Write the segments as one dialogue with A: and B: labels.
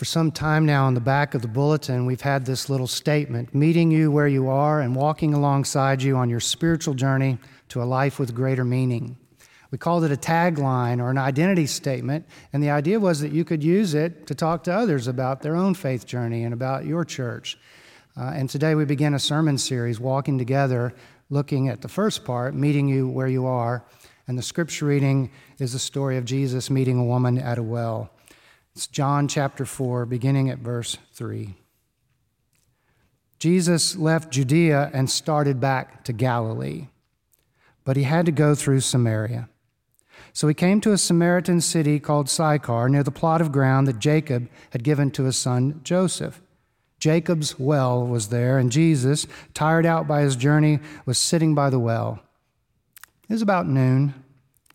A: For some time now, on the back of the bulletin, we've had this little statement meeting you where you are and walking alongside you on your spiritual journey to a life with greater meaning. We called it a tagline or an identity statement, and the idea was that you could use it to talk to others about their own faith journey and about your church. Uh, and today we begin a sermon series, Walking Together, looking at the first part, meeting you where you are. And the scripture reading is the story of Jesus meeting a woman at a well. It's John chapter 4, beginning at verse 3. Jesus left Judea and started back to Galilee, but he had to go through Samaria. So he came to a Samaritan city called Sychar, near the plot of ground that Jacob had given to his son Joseph. Jacob's well was there, and Jesus, tired out by his journey, was sitting by the well. It was about noon.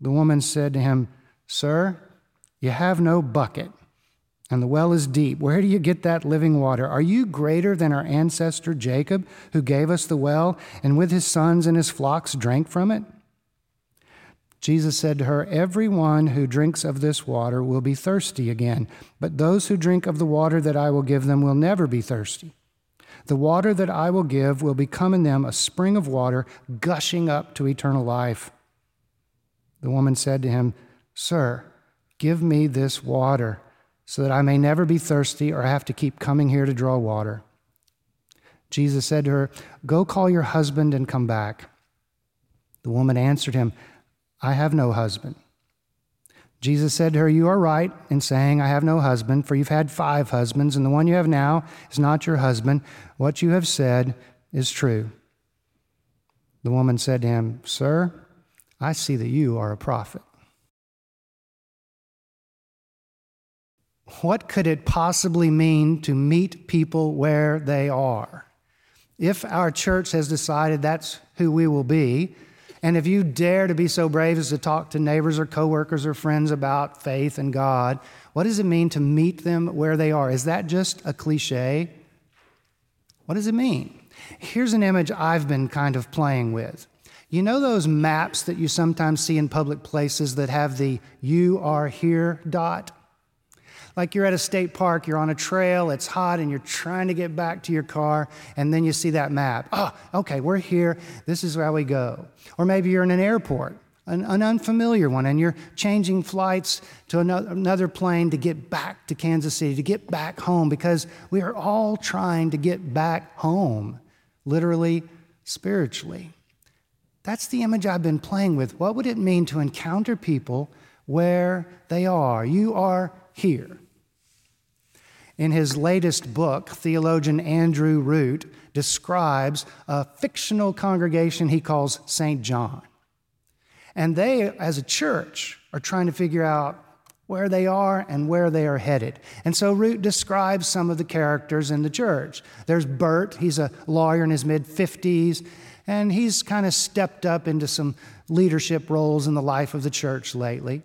A: The woman said to him, Sir, you have no bucket, and the well is deep. Where do you get that living water? Are you greater than our ancestor Jacob, who gave us the well, and with his sons and his flocks drank from it? Jesus said to her, Everyone who drinks of this water will be thirsty again, but those who drink of the water that I will give them will never be thirsty. The water that I will give will become in them a spring of water gushing up to eternal life. The woman said to him, Sir, give me this water so that I may never be thirsty or have to keep coming here to draw water. Jesus said to her, Go call your husband and come back. The woman answered him, I have no husband. Jesus said to her, You are right in saying, I have no husband, for you've had five husbands, and the one you have now is not your husband. What you have said is true. The woman said to him, Sir, I see that you are a prophet. What could it possibly mean to meet people where they are? If our church has decided that's who we will be, and if you dare to be so brave as to talk to neighbors or coworkers or friends about faith and God, what does it mean to meet them where they are? Is that just a cliche? What does it mean? Here's an image I've been kind of playing with. You know those maps that you sometimes see in public places that have the you are here dot? Like you're at a state park, you're on a trail, it's hot, and you're trying to get back to your car, and then you see that map. Oh, okay, we're here. This is where we go. Or maybe you're in an airport, an, an unfamiliar one, and you're changing flights to another, another plane to get back to Kansas City, to get back home, because we are all trying to get back home, literally, spiritually. That's the image I've been playing with. What would it mean to encounter people where they are? You are here. In his latest book, theologian Andrew Root describes a fictional congregation he calls St. John. And they, as a church, are trying to figure out where they are and where they are headed. And so Root describes some of the characters in the church. There's Bert, he's a lawyer in his mid 50s, and he's kind of stepped up into some leadership roles in the life of the church lately.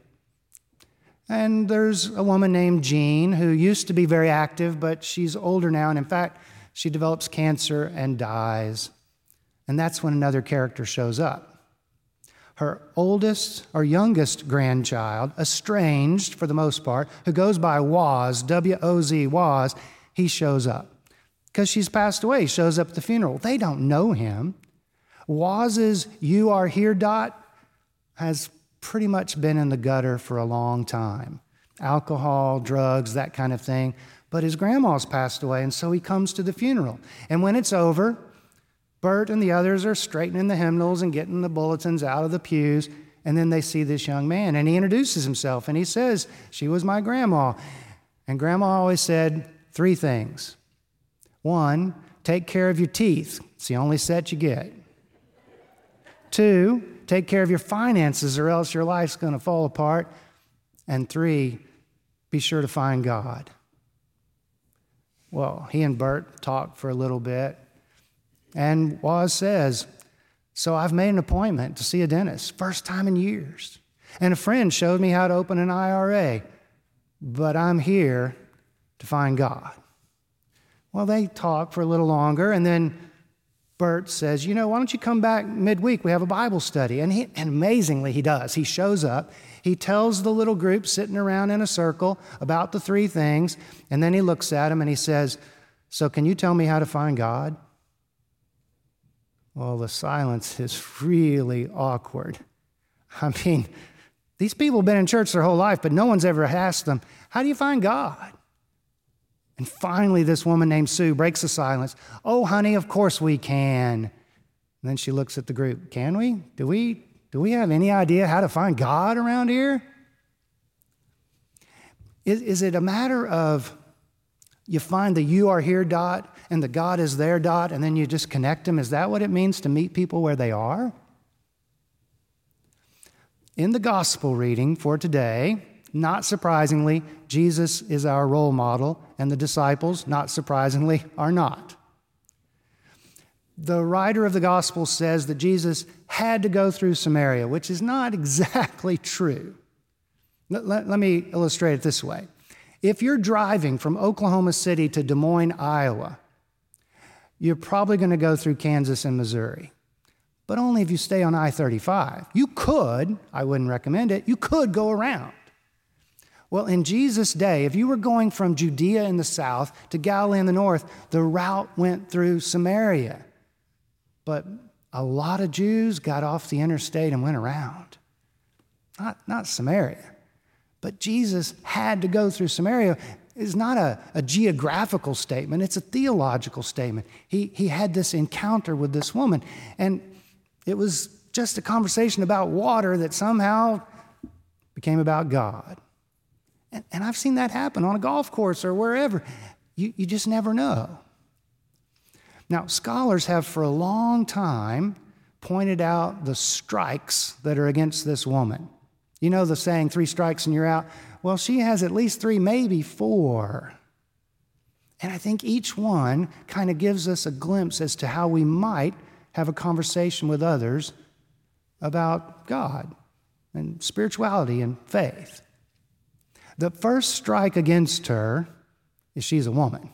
A: And there's a woman named Jean who used to be very active, but she's older now, and in fact, she develops cancer and dies. And that's when another character shows up. Her oldest or youngest grandchild, estranged for the most part, who goes by Woz, W O Z, Woz, he shows up. Because she's passed away, shows up at the funeral. They don't know him. Woz's You Are Here dot has pretty much been in the gutter for a long time alcohol, drugs, that kind of thing. But his grandma's passed away, and so he comes to the funeral. And when it's over, Bert and the others are straightening the hymnals and getting the bulletins out of the pews. And then they see this young man, and he introduces himself and he says, She was my grandma. And grandma always said three things one, take care of your teeth, it's the only set you get. Two, take care of your finances or else your life's going to fall apart. And three, be sure to find God. Well, he and Bert talk for a little bit. And Woz says, So I've made an appointment to see a dentist, first time in years. And a friend showed me how to open an IRA, but I'm here to find God. Well, they talk for a little longer, and then Bert says, You know, why don't you come back midweek? We have a Bible study. And, he, and amazingly, he does. He shows up. He tells the little group sitting around in a circle about the three things. And then he looks at them and he says, So, can you tell me how to find God? Well, the silence is really awkward. I mean, these people have been in church their whole life, but no one's ever asked them, How do you find God? And finally, this woman named Sue breaks the silence. Oh, honey, of course we can. And then she looks at the group. Can we? Do we? Do we have any idea how to find God around here? Is, is it a matter of you find the you are here dot and the God is there dot and then you just connect them? Is that what it means to meet people where they are? In the gospel reading for today, not surprisingly, Jesus is our role model, and the disciples, not surprisingly, are not. The writer of the gospel says that Jesus had to go through Samaria, which is not exactly true. Let, let, let me illustrate it this way. If you're driving from Oklahoma City to Des Moines, Iowa, you're probably going to go through Kansas and Missouri, but only if you stay on I 35. You could, I wouldn't recommend it, you could go around. Well, in Jesus' day, if you were going from Judea in the south to Galilee in the north, the route went through Samaria. But a lot of Jews got off the interstate and went around. Not, not Samaria. But Jesus had to go through Samaria. It's not a, a geographical statement, it's a theological statement. He, he had this encounter with this woman, and it was just a conversation about water that somehow became about God. And, and I've seen that happen on a golf course or wherever. You, you just never know. Now, scholars have for a long time pointed out the strikes that are against this woman. You know the saying, three strikes and you're out? Well, she has at least three, maybe four. And I think each one kind of gives us a glimpse as to how we might have a conversation with others about God and spirituality and faith. The first strike against her is she's a woman.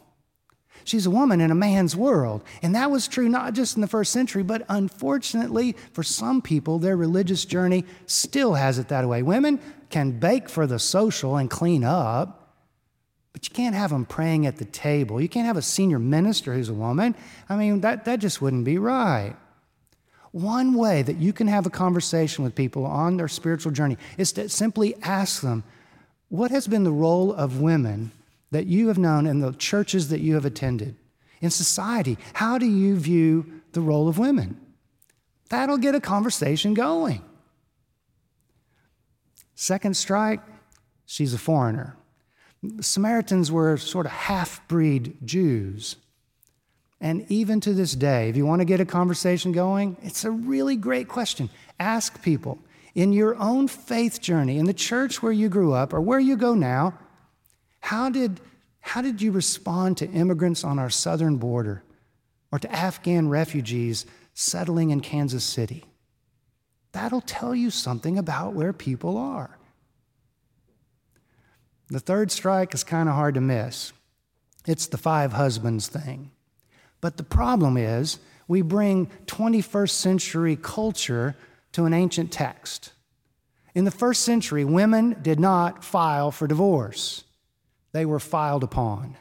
A: She's a woman in a man's world. And that was true not just in the first century, but unfortunately, for some people, their religious journey still has it that way. Women can bake for the social and clean up, but you can't have them praying at the table. You can't have a senior minister who's a woman. I mean, that, that just wouldn't be right. One way that you can have a conversation with people on their spiritual journey is to simply ask them, what has been the role of women that you have known in the churches that you have attended? In society, how do you view the role of women? That'll get a conversation going. Second strike, she's a foreigner. Samaritans were sort of half breed Jews. And even to this day, if you want to get a conversation going, it's a really great question. Ask people in your own faith journey, in the church where you grew up or where you go now, how did, how did you respond to immigrants on our southern border or to Afghan refugees settling in Kansas City? That'll tell you something about where people are. The third strike is kind of hard to miss. It's the five husbands thing. But the problem is, we bring 21st century culture to an ancient text. In the first century, women did not file for divorce, they were filed upon.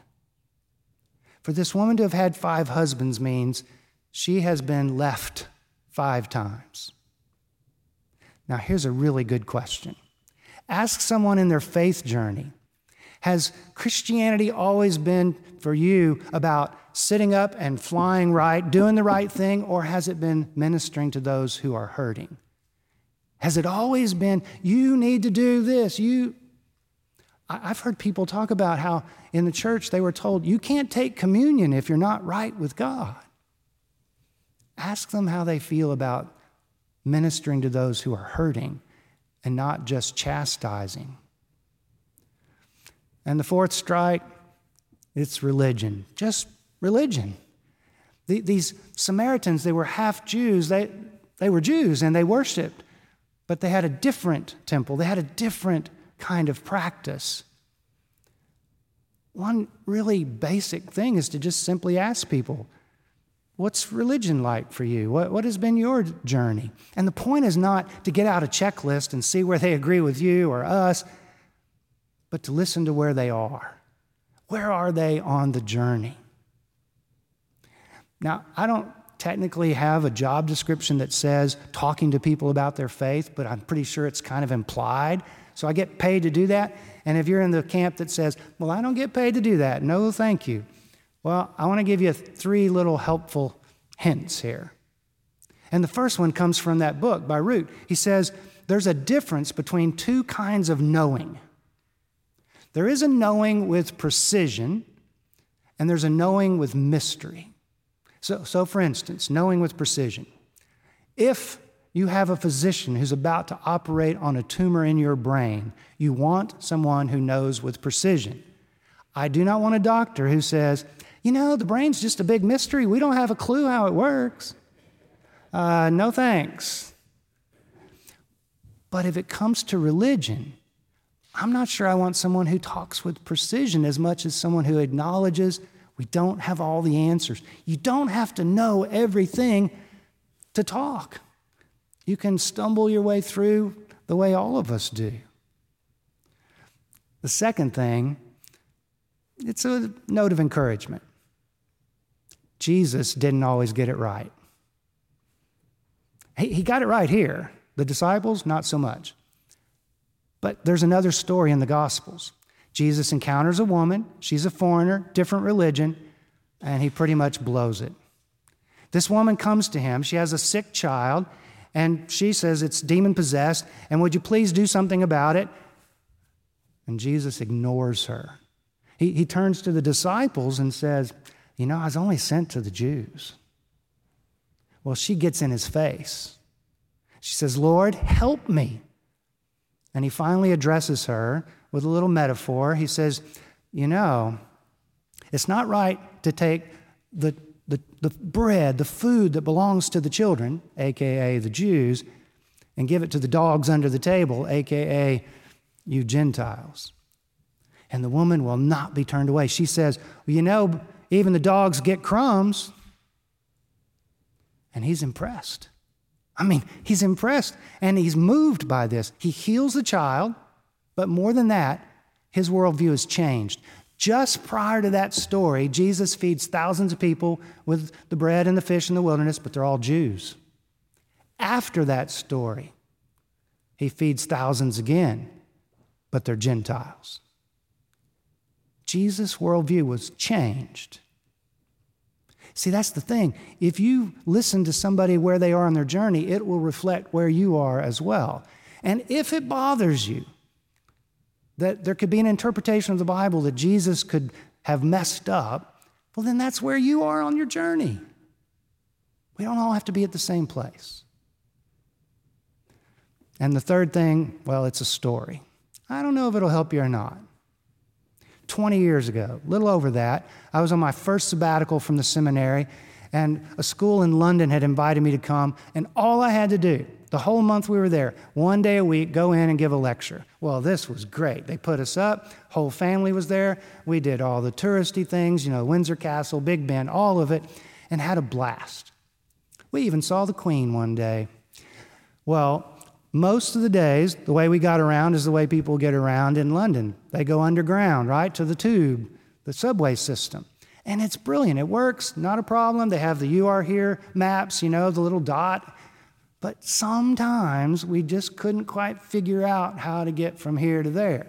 A: For this woman to have had five husbands means she has been left five times. Now, here's a really good question. Ask someone in their faith journey Has Christianity always been for you about sitting up and flying right, doing the right thing, or has it been ministering to those who are hurting? Has it always been, you need to do this? You. I've heard people talk about how in the church they were told, you can't take communion if you're not right with God. Ask them how they feel about ministering to those who are hurting and not just chastising. And the fourth strike, It's religion, just religion. These Samaritans, they were half Jews. They, they were Jews and they worshiped, but they had a different temple. They had a different kind of practice. One really basic thing is to just simply ask people, What's religion like for you? What, what has been your journey? And the point is not to get out a checklist and see where they agree with you or us, but to listen to where they are. Where are they on the journey? Now, I don't technically have a job description that says talking to people about their faith, but I'm pretty sure it's kind of implied. So I get paid to do that. And if you're in the camp that says, well, I don't get paid to do that, no, thank you. Well, I want to give you three little helpful hints here. And the first one comes from that book by Root. He says, there's a difference between two kinds of knowing. There is a knowing with precision, and there's a knowing with mystery. So, so, for instance, knowing with precision. If you have a physician who's about to operate on a tumor in your brain, you want someone who knows with precision. I do not want a doctor who says, you know, the brain's just a big mystery. We don't have a clue how it works. Uh, no thanks. But if it comes to religion, I'm not sure I want someone who talks with precision as much as someone who acknowledges we don't have all the answers. You don't have to know everything to talk. You can stumble your way through the way all of us do. The second thing, it's a note of encouragement. Jesus didn't always get it right. He, he got it right here. The disciples, not so much. But there's another story in the Gospels. Jesus encounters a woman, she's a foreigner, different religion, and he pretty much blows it. This woman comes to him, she has a sick child, and she says it's demon possessed, and would you please do something about it? And Jesus ignores her. He, he turns to the disciples and says, You know, I was only sent to the Jews. Well, she gets in his face. She says, Lord, help me. And he finally addresses her with a little metaphor. He says, You know, it's not right to take the, the, the bread, the food that belongs to the children, AKA the Jews, and give it to the dogs under the table, AKA you Gentiles. And the woman will not be turned away. She says, Well, you know, even the dogs get crumbs. And he's impressed. I mean, he's impressed and he's moved by this. He heals the child, but more than that, his worldview has changed. Just prior to that story, Jesus feeds thousands of people with the bread and the fish in the wilderness, but they're all Jews. After that story, he feeds thousands again, but they're Gentiles. Jesus' worldview was changed. See, that's the thing. If you listen to somebody where they are on their journey, it will reflect where you are as well. And if it bothers you that there could be an interpretation of the Bible that Jesus could have messed up, well, then that's where you are on your journey. We don't all have to be at the same place. And the third thing, well, it's a story. I don't know if it'll help you or not. 20 years ago, a little over that, I was on my first sabbatical from the seminary, and a school in London had invited me to come, and all I had to do, the whole month we were there, one day a week, go in and give a lecture. Well, this was great. They put us up, whole family was there. We did all the touristy things, you know, Windsor Castle, Big Ben, all of it, and had a blast. We even saw the Queen one day. Well, most of the days, the way we got around is the way people get around in London. They go underground, right, to the tube, the subway system. And it's brilliant. It works, not a problem. They have the You Are Here maps, you know, the little dot. But sometimes we just couldn't quite figure out how to get from here to there.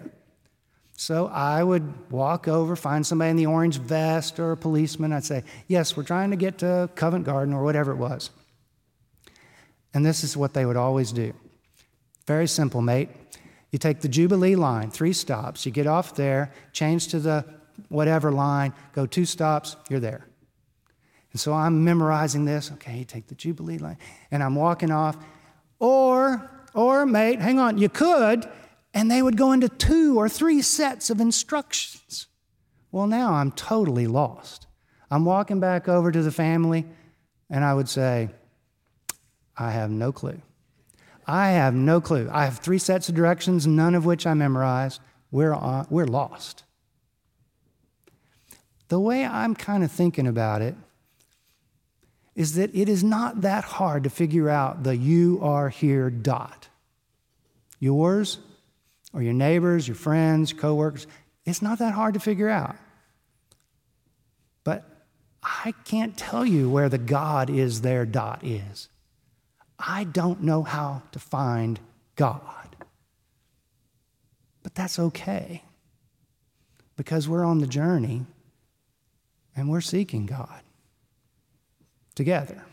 A: So I would walk over, find somebody in the orange vest or a policeman. I'd say, Yes, we're trying to get to Covent Garden or whatever it was. And this is what they would always do very simple, mate. You take the Jubilee line, three stops. You get off there, change to the whatever line, go two stops, you're there. And so I'm memorizing this. Okay, take the Jubilee line, and I'm walking off. Or, or, mate, hang on, you could, and they would go into two or three sets of instructions. Well, now I'm totally lost. I'm walking back over to the family, and I would say, I have no clue. I have no clue. I have three sets of directions, none of which I memorized. We're, on, we're lost. The way I'm kind of thinking about it is that it is not that hard to figure out the you are here dot. Yours or your neighbors, your friends, coworkers, it's not that hard to figure out. But I can't tell you where the God is there dot is. I don't know how to find God. But that's okay because we're on the journey and we're seeking God together.